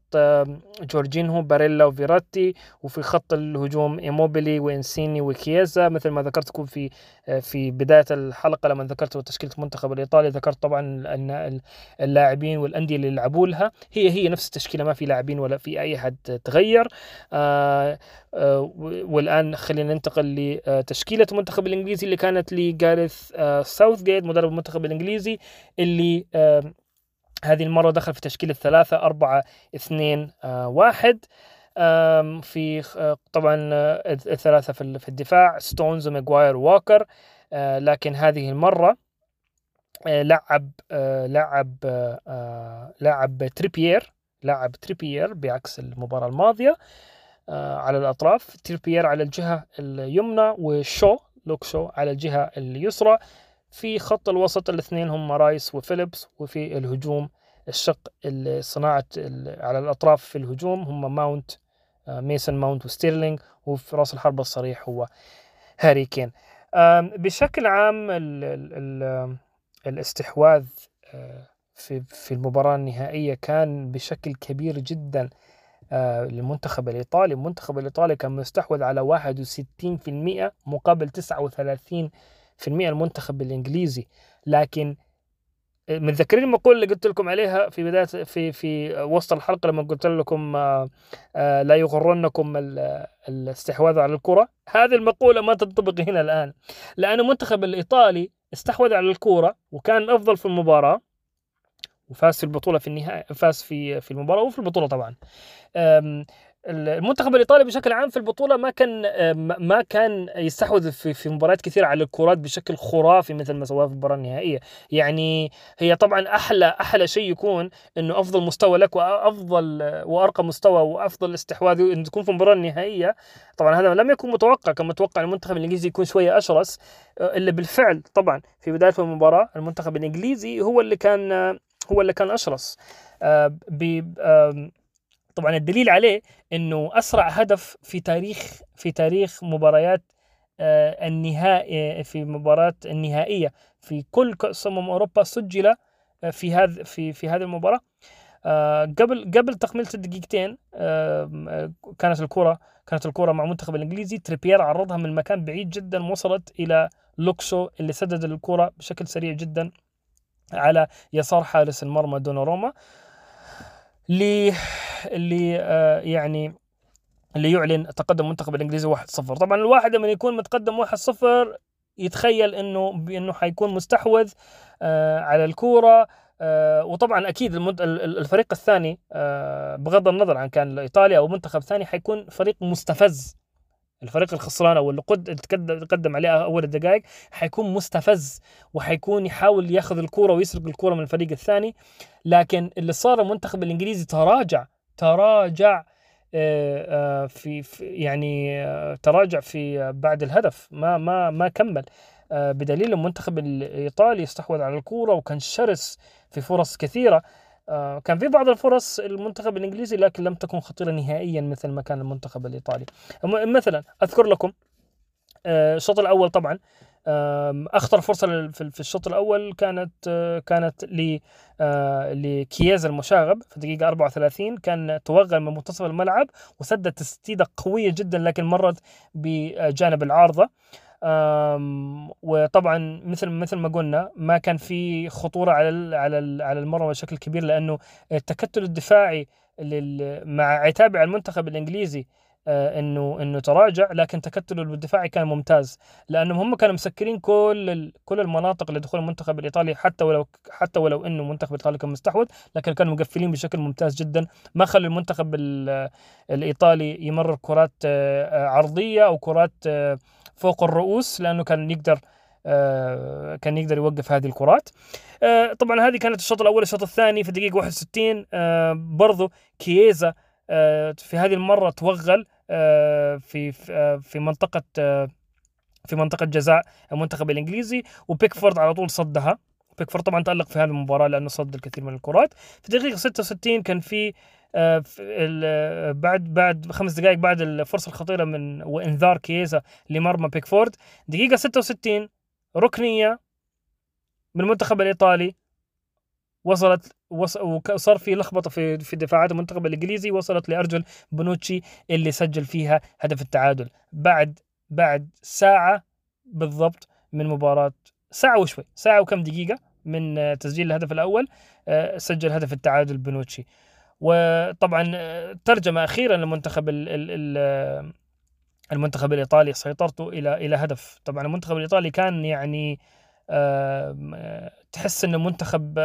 جورجينهو باريلا وفيراتي وفي خط الهجوم إيموبيلي وإنسيني وكييزا مثل ما ذكرتكم في آه، في بداية الحلقة لما ذكرت تشكيلة المنتخب الإيطالي ذكرت طبعا أن اللاعبين والأندية اللي لعبوا لها هي هي نفس التشكيلة ما في لاعبين ولا في أي احد تغير. والآن خلينا ننتقل لتشكيلة المنتخب الإنجليزي اللي كانت لجاريث ساوث جيت مدرب المنتخب الإنجليزي اللي هذه المرة دخل في تشكيلة ثلاثة أربعة اثنين آه واحد. في آه، طبعا آه، الثلاثة في الدفاع ستونز وماجواير ووكر لكن هذه المرة لعب لعب لعب تريبيير لعب تريبيير بعكس المباراة الماضية على الأطراف. تريبيير على الجهة اليمنى وشو لوك شو على الجهة اليسرى. في خط الوسط الاثنين هم رايس وفيليبس وفي الهجوم الشق صناعة على الأطراف في الهجوم هم ماونت آه، ميسون ماونت وستيرلينج وفي رأس الحربة الصريح هو هاري كين. بشكل عام ال ال ال الاستحواذ آه، في في المباراة النهائية كان بشكل كبير جدا آه، للمنتخب الإيطالي. المنتخب الإيطالي كان مستحوذ على 61% مقابل 39 في المئة المنتخب الإنجليزي لكن آه، متذكرين المقولة اللي قلت لكم عليها في بداية في في وسط الحلقة لما قلت لكم آه، آه، لا يغرنكم الاستحواذ على الكرة؟ هذه المقولة ما تنطبق هنا الآن. لأن المنتخب الإيطالي استحوذ على الكرة وكان أفضل في المباراة وفاز في البطولة في النهاية فاز في في المباراة وفي البطولة طبعا. المنتخب الإيطالي بشكل عام في البطولة ما كان ما كان يستحوذ في في مباريات كثيرة على الكرات بشكل خرافي مثل ما سواه في المباراة النهائية. يعني هي طبعا أحلى أحلى شيء يكون إنه أفضل مستوى لك وافضل وأرقى مستوى وأفضل استحواذ انه تكون في المباراة النهائية. طبعا هذا لم يكن متوقع كان متوقع المنتخب الإنجليزي يكون شوية أشرس أه، إلا بالفعل طبعا في بداية المباراة المنتخب الإنجليزي هو اللي كان هو اللي كان أشرس. آم، طبعا الدليل عليه إنه أسرع هدف في تاريخ في تاريخ مباريات آه، النهائي في مباراة النهائية في كل كأس أمم أوروبا سجل آه، في هذا في في هذه المباراة. آه، قبل قبل تكملة الدقيقتين آه، كانت الكرة كانت الكرة مع المنتخب الإنجليزي. تريبير عرضها من مكان بعيد جدا وصلت إلى لوك شو اللي سدد الكرة بشكل سريع جدا على يسار حارس المرمى دوناروما. اللي اللي آه، يعني اللي يعلن تقدم المنتخب الإنجليزي 1-0 طبعا الواحد لما يكون متقدم 1-0 يتخيل إنه بانه حيكون مستحوذ آه، على الكورة. آه، وطبعا أكيد المد- ال- ال- الفريق الثاني آه، بغض النظر عن كان إيطاليا أو منتخب ثاني حيكون فريق مستفز. الفريق الخسران أو اللي قد تقدم تقدم عليه أول الدقائق حيكون مستفز وحيكون يحاول ياخذ الكورة ويسرق الكورة من الفريق الثاني. لكن اللي صار المنتخب الإنجليزي تراجع تراجع آه، آه، في يعني آه، تراجع في بعد الهدف. ما ما ما كمل. بدليل المنتخب الإيطالي استحوذ على الكورة وكان شرس في فرص كثيرة. كان في بعض الفرص المنتخب الإنجليزي لكن لم تكن خطيرة نهائيا مثل ما كان المنتخب الإيطالي. مثلا أذكر لكم آه، الشوط الأول طبعا أخطر فرصة في الشوط الأول كانت آه، كانت ل آه، لكييزا المشاغب في الدقيقه 34 كان توغل من منتصف الملعب وسدد تسديدة قوية جدا لكن مرت بجانب العارضة. وطبعا مثل مثل ما قلنا ما كان في خطورة على على على المرمى بشكل كبير لأنه التكتل الدفاعي مع عتاب على المنتخب الإنجليزي آه، انه إنه تراجع لكن تكتله الدفاعي كان ممتاز لأنهم هم كانوا مسكرين كل كل المناطق لدخول المنتخب الإيطالي حتى ولو حتى ولو إنه المنتخب الإيطالي كان مستحوذ لكن كانوا مقفلين بشكل ممتاز جدا ما خلوا المنتخب ال- الإيطالي يمرر كرات آه، عرضية أو كرات آه، فوق الرؤوس لأنه كان يقدر آه، كان يقدر يوقف هذه الكرات. آه، طبعا هذه كانت الشوط الأول الشوط الثاني في دقيقة 61 آه، برضو كييزا في هذه المرة توغل في في منطقة في منطقة جزاء المنتخب الإنجليزي وبيكفورد على طول صدها. بيكفورد طبعا تألق في هذه المباراة لأنه صد الكثير من الكرات. في دقيقة 66 كان في آه، بعد بعد خمس دقائق بعد الفرصة الخطيرة من وإنذار كييزا لمرمى بيكفورد. دقيقة 66 ركنية من المنتخب الإيطالي وصلت وص... وصار في لخبطة في في دفاعات المنتخب الإنجليزي وصلت لأرجل بونوتشي اللي سجل فيها هدف التعادل. بعد بعد ساعة بالضبط من مباراة ساعة وشوي ساعة وكم دقيقة؟ من آه، تسجيل الهدف الأول آه، سجل هدف التعادل بونوتشي وطبعا آه، ترجمه أخيرا للمنتخب ال... ال... ال... المنتخب الإيطالي سيطرته إلى إلى هدف. طبعا المنتخب الإيطالي كان يعني تحس إنه منتخب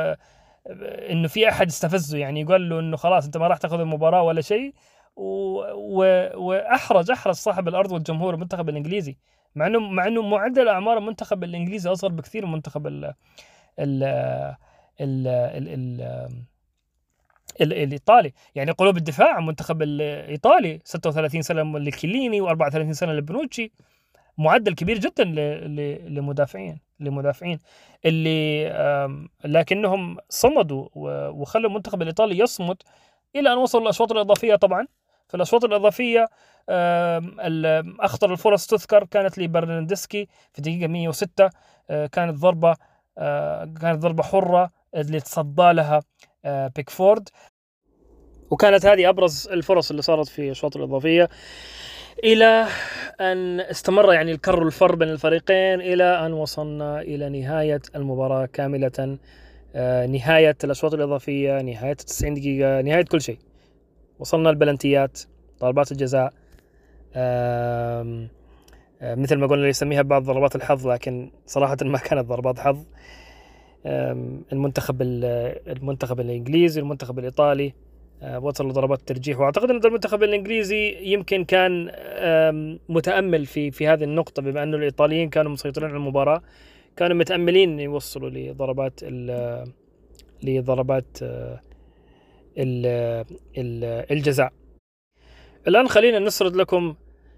إنه في أحد استفزه يعني يقول له إنه خلاص أنت ما راح تأخذ المباراة ولا شيء. و- و- وأحرج أحرج صاحب الأرض والجمهور المنتخب الإنجليزي. مع إنه مع إنه معدل أعمار المنتخب الإنجليزي أصغر بكثير من المنتخب ال ال ال ال ال ال- الإيطالي. يعني قلوب الدفاع المنتخب الإيطالي 36 سنة لكيليني و34 سنة لبنوتشي. معدل كبير جدا لمدافعين لمدافعين. اللي لكنهم صمدوا وخلوا المنتخب الإيطالي يصمد إلى أن وصلوا الاشواط الإضافية طبعا. في الأشواط الإضافية أخطر الفرص تذكر كانت لبرناندسكي في دقيقة 106 آه، كانت ضربة كانت ضربة حرة اللي تصدى لها آه، بيكفورد. وكانت هذه أبرز الفرص اللي صارت في الاشواط الاضافيه إلى أن استمر يعني الكر والفر بين الفريقين إلى أن وصلنا إلى نهاية المباراة كاملة آه، نهاية الأشواط الإضافية نهاية 90 دقيقة نهاية كل شيء. وصلنا البلنتيات ضربات الجزاء آه، مثل ما قلنا يسميها بعض ضربات الحظ لكن صراحة ما كانت ضربات حظ. المنتخب ال- المنتخب الإنجليزي المنتخب الإيطالي آه، وصلوا ضربات ترجيح. وأعتقد أن المنتخب الإنجليزي يمكن كان متأمل في في هذه النقطة بما انه الإيطاليين كانوا مسيطرين على المباراة كانوا متأملين يوصلوا لضربات ال- لضربات آه، ال- الجزاء. الآن خلينا نسرد لكم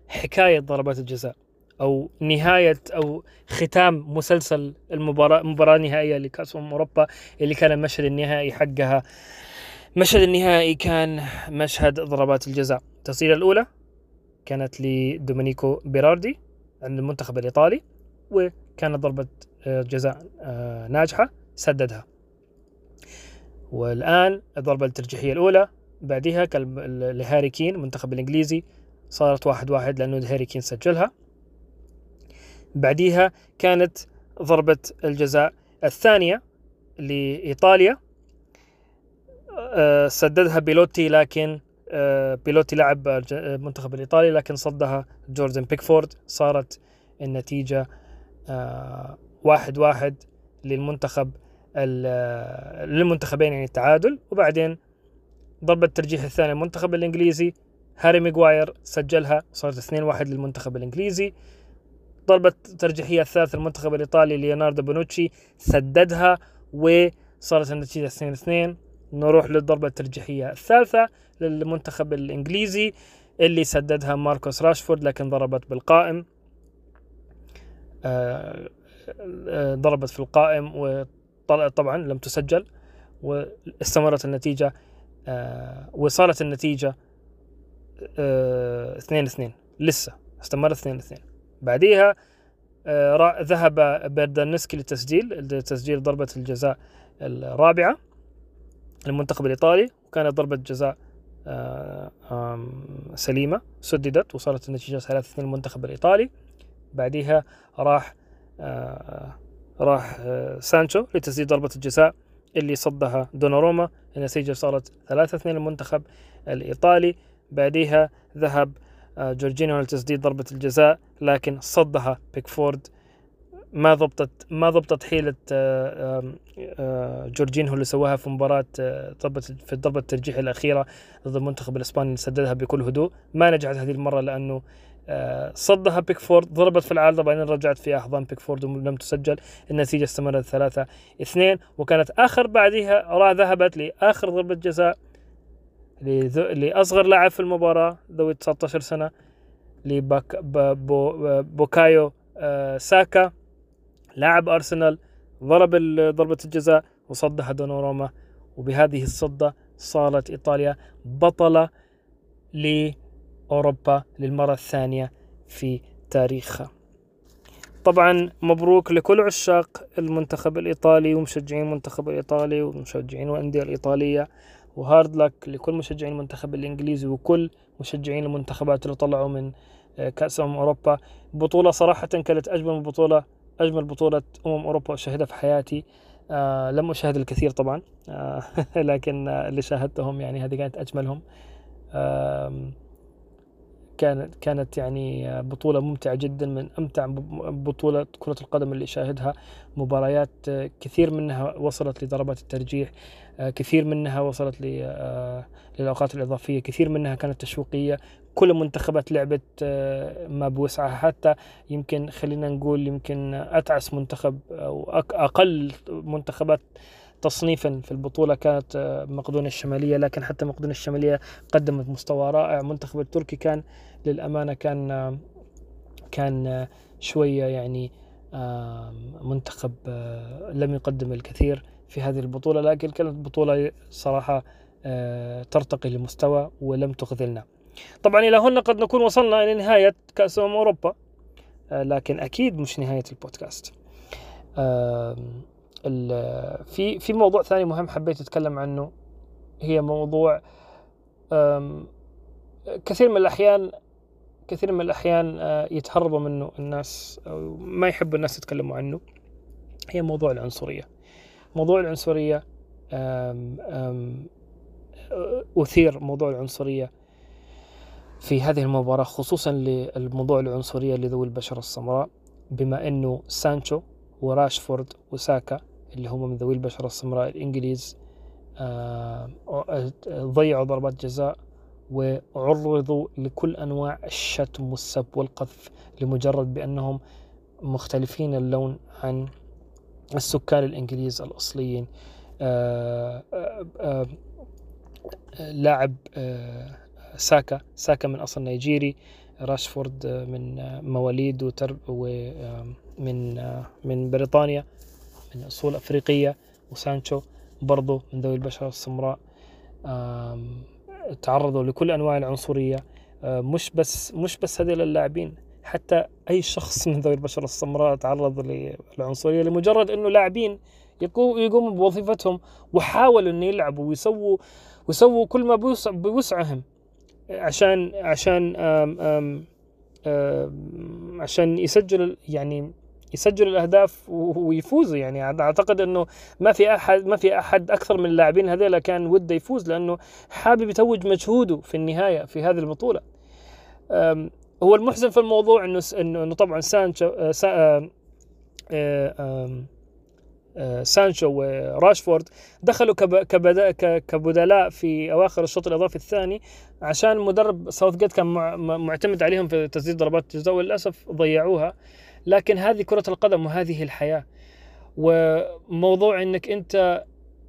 حكاية ضربات الجزاء. أو نهاية أو ختام مسلسل المباراه المباراه النهائيه لكأس أمم أوروبا اللي كان المشهد النهائي حقها. المشهد النهائي كان مشهد ضربات الجزاء. التصويبة الأولى كانت لدومينيكو بيراردي عند المنتخب الإيطالي وكانت ضربة آه، جزاء آه، ناجحة سددها. والآن الضربة الترجيحية الأولى بعدها لهاري كين المنتخب الإنجليزي صارت واحد واحد لأنه هاري كين سجلها. بعديها كانت ضربة الجزاء الثانية لإيطاليا. آه، سددها بيلوتي لكن آه، بيلوتي الج- المنتخب الإيطالي لكن صدها جوردن بيكفورد. صارت النتيجة آه، واحد واحد للمنتخب للمنتخبين يعني التعادل. وبعدين ضربة الترجيح الثانية المنتخب الإنجليزي هاري ميغواير سجلها صارت 2-1 للمنتخب الإنجليزي. ضربة الترجيحية الثالثة المنتخب الإيطالي ليوناردو بونوتشي سددها وصارت النتيجة 2-2 نروح للضربة الترجيحية الثالثة للمنتخب الإنجليزي اللي سددها ماركوس راشفورد لكن ضربت بالقائم. آه، آه، ضربت في القائم وطبعا لم تسجل واستمرت النتيجة آه، وصارت النتيجة آه، اثنين اثنين. لسه استمرت اثنين اثنين. بعديها آه، ذهب بيردانسكي للتسجيل لتسجيل ضربة الجزاء الرابعة للمنتخب الإيطالي وكانت ضربة جزاء آه، سليمة سددت وصارت النتيجة 3-2 للمنتخب الإيطالي. بعديها راح آه، راح سانشو لتسديد ضربة الجزاء اللي صدها دوناروما النتيجة صارت 3-2 للمنتخب الإيطالي. بعديها ذهب جورجينيو لتسديد ضربة الجزاء لكن صدها بيكفورد. ما ضبطت ما ضبطت حيلة آه، آه، جورجينيو اللي سواها في مباراة آه، ضربة في الضربة الترجيح الأخيرة ضد المنتخب الإسباني اللي سددها بكل هدوء. ما نجحت هذه المرة لأنه آه، صدها بيكفورد ضربت في العارضة بعدين رجعت في أحضان بيكفورد ولم تسجل. النتيجة استمرت ثلاثة اثنين وكانت آخر بعدها ذهبت لآخر ضربة جزاء. لأصغر لاعب في المباراة ذوي 19 سنة لباك بو بوكايو آه، ساكا. لاعب أرسنال ضرب ضربة الجزاء وصدها دوناروما وبهذه الصدة صارت إيطاليا بطلة لأوروبا للمرة الثانية في تاريخها. طبعا مبروك لكل عشاق المنتخب الإيطالي ومشجعين المنتخب الإيطالي ومشجعين الأندية الإيطالية. وهارد لك لكل مشجعين المنتخب الإنجليزي وكل مشجعين المنتخبات اللي طلعوا من آه، كأس أمم أوروبا. بطولة صراحة كانت أجمل بطولة أجمل بطولة أمم أوروبا أشاهدها في حياتي. آه لم أشاهد الكثير طبعا. آه لكن آه اللي شاهدتهم يعني هذه كانت أجملهم. آم، كانت كانت يعني بطولة ممتعة جدا من أمتع بطولة كرة القدم اللي شاهدها. مباريات كثير منها وصلت لضربات الترجيح كثير منها وصلت للأوقات الإضافية كثير منها كانت تشويقية. كل المنتخبات لعبت ما بوسعها. حتى يمكن خلينا نقول يمكن أتعس منتخب أو أق- أقل منتخبات تصنيفا في البطولة كانت آه، مقدونيا الشمالية لكن حتى مقدونيا الشمالية قدمت مستوى رائع. منتخب التركي كان للأمانة كان آه، كان آه، شوية يعني منتخب لم يقدم الكثير في هذه البطولة لكن كانت بطولة صراحة ترتقي لمستوى ولم تخذلنا. طبعا إلى هنا قد نكون وصلنا إلى نهاية كأس أمم أوروبا لكن أكيد مش نهاية البودكاست. في في موضوع ثاني مهم حبيت أتكلم عنه. هي موضوع كثير من الأحيان كثير من الأحيان آه، يتهربوا منه الناس أو ما يحب الناس يتكلموا عنه. هي موضوع العنصرية. موضوع آم، أثير موضوع العنصرية في هذه المباراة خصوصا للموضوع العنصرية لذوي البشرة السمراء بما أنه سانشو وراشفورد وساكا اللي هم من ذوي البشرة السمراء الإنجليز آه، آه، ضيعوا ضربات جزاء وعرضوا لكل أنواع الشتم والسب والقذف لمجرد بأنهم مختلفين اللون عن السكان الإنجليز الأصليين. آه، لاعب ساكا ساكا من أصل نيجيري راشفورد من مواليد وترب ومن من بريطانيا. من أصول أفريقية وسانشو برضو من ذوي البشرة السمراء. تعرضوا لكل أنواع العنصرية. مش بس مش بس هذول اللاعبين حتى أي شخص من ذوي البشرة السمراء تعرض للعنصرية لمجرد أنه لاعبين يقوموا بوظيفتهم وحاولوا أن يلعبوا ويسووا ويسووا كل ما بوسعهم عشان عشان آم آم آم عشان يسجل يعني يسجل الأهداف ويفوزوا يعني. أعتقد إنه ما في احد ما في أحد أكثر من اللاعبين هذول كان وده يفوز لأنه حابب يتوج مجهوده في النهاية في هذه البطولة. هو المحزن في الموضوع إنه انه طبعا سانشو آه، آه، آه، سانشو وراشفورد دخلوا كبدلاء في أواخر الشوط الإضافي الثاني عشان مدرب ساوث جيت كان معتمد عليهم في تسديد ضربات الجزاء وللأسف ضيعوها. لكن هذه كرة القدم وهذه الحياة. وموضوع إنك أنت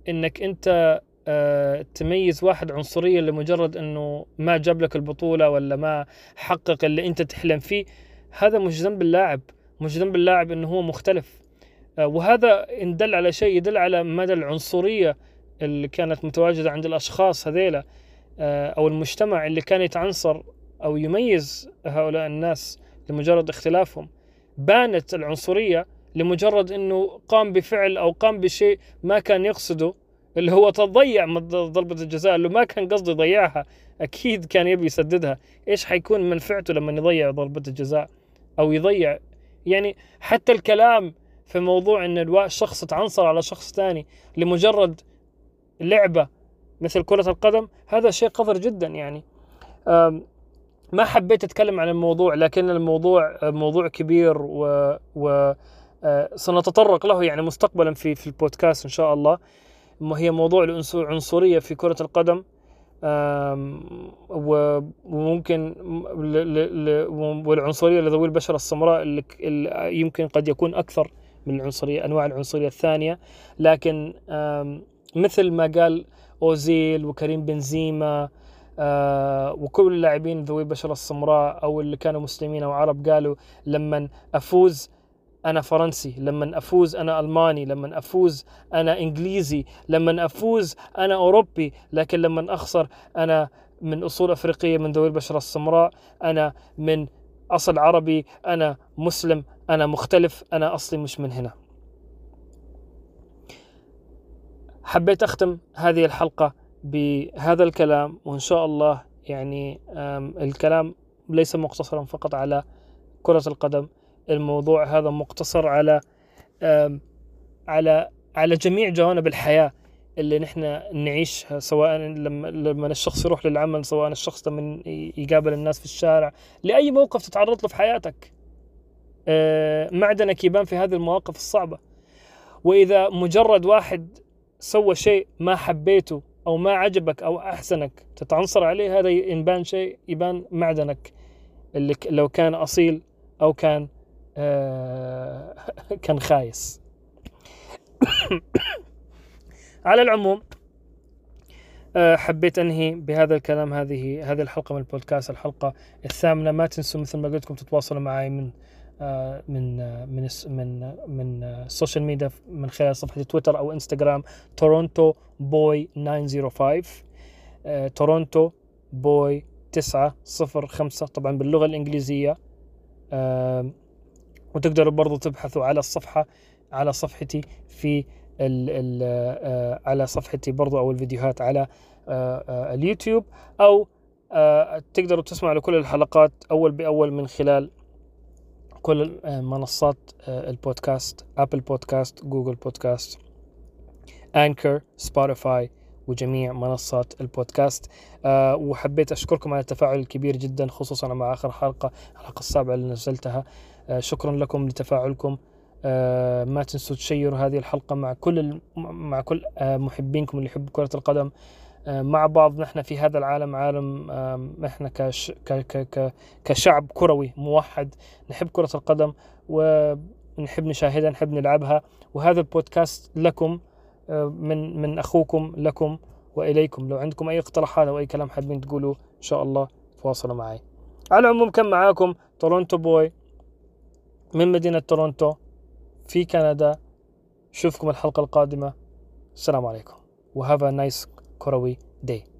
إنك أنت آه، تميز واحد عنصريا لمجرد إنه ما جاب لك البطولة ولا ما حقق اللي أنت تحلم فيه هذا مش ذنب اللاعب. مش ذنب اللاعب إنه هو مختلف. آه، وهذا إن دل على شيء يدل على مدى العنصرية اللي كانت متواجدة عند الأشخاص هذيلا آه، أو المجتمع اللي كان يتعنصر أو يميز هؤلاء الناس لمجرد اختلافهم. بانت العنصرية لمجرد إنه قام بفعل أو قام بشيء ما كان يقصده اللي هو تضيع ضربة الجزاء اللي ما كان قصده يضيعها أكيد كان يبي يسددها. إيش حيكون منفعته لما يضيع ضربة الجزاء أو يضيع؟ يعني حتى الكلام في موضوع إن الشخص تعنصر على شخص ثاني لمجرد لعبة مثل كرة القدم هذا شيء قذر جدا يعني. ما حبيت أتكلم عن الموضوع لكن الموضوع موضوع كبير و, و آه، سنتطرق له يعني مستقبلا في في البودكاست إن شاء الله. هي موضوع العنصرية في كرة القدم. وممكن والعنصرية لذوي البشره السمراء اللي يمكن قد يكون أكثر من العنصرية أنواع العنصرية الثانية. لكن مثل ما قال أوزيل وكريم بنزيما وكل اللاعبين ذوي البشرة السمراء أو اللي كانوا مسلمين أو عرب قالوا لما أفوز أنا فرنسي لما أفوز أنا ألماني لما أفوز أنا إنجليزي لما أفوز أنا أوروبي لكن لما أخسر أنا من أصول أفريقية من ذوي البشرة السمراء أنا من أصل عربي أنا مسلم أنا مختلف أنا أصلي مش من هنا. حبيت أختم هذه الحلقة بهذا الكلام وإن شاء الله يعني الكلام ليس مقتصرا فقط على كرة القدم الموضوع هذا مقتصر على على على جميع جوانب الحياة اللي نحن نعيشها سواء لما لما الشخص يروح للعمل سواء الشخص لما يقابل الناس في الشارع لأي موقف تتعرض له في حياتك. آه، معدنك يبان في هذه المواقف الصعبة. وإذا مجرد واحد سوى شيء ما حبيته أو ما عجبك أو أحسنك تتعنصر عليه هذا يبان شيء يبان معدنك اللي لو كان أصيل أو كان آه كان خايس. على العموم آه حبيت أنهي بهذا الكلام هذه هذه الحلقة من البودكاست الحلقة الثامنة. ما تنسوا مثل ما قلت لكم تتواصلوا معي من من آه، من من من ال social media من خلال صفحة تويتر أو إنستغرام تورونتو بوي 905 تورونتو بوي 905 طبعا باللغة الإنجليزية آه، وتقدروا برضو تبحثوا على الصفحة على صفحتي في ال ال على صفحتي برضو أو الفيديوهات على اليوتيوب أو تقدروا تسمعوا لكل الحلقات أول بأول من خلال كل منصات آه، البودكاست Apple Podcast Google Podcast Anchor Spotify وجميع منصات البودكاست. أه وحبيت أشكركم على التفاعل الكبير جدا خصوصا مع آخر حلقة الحلقة السابعة اللي نزلتها. أه شكرا لكم لتفاعلكم. آه، ما تنسوا تشيروا هذه الحلقة مع كل مع كل آه، محبينكم اللي يحبوا كرة القدم. مع بعض نحن في هذا العالم عالم إحنا كش ك ك ك كشعب كروي موحد. نحب كرة القدم ونحب نشاهدها نحب نلعبها. وهذا البودكاست لكم آه، من من أخوكم لكم وإليكم. لو عندكم أي اقتراحات أو أي كلام حابين تقولوا إن شاء الله تواصلوا معي. على العموم كان معاكم Toronto Boy من مدينة تورونتو في كندا. شوفكم الحلقة القادمة. السلام عليكم. و have a nice كروي day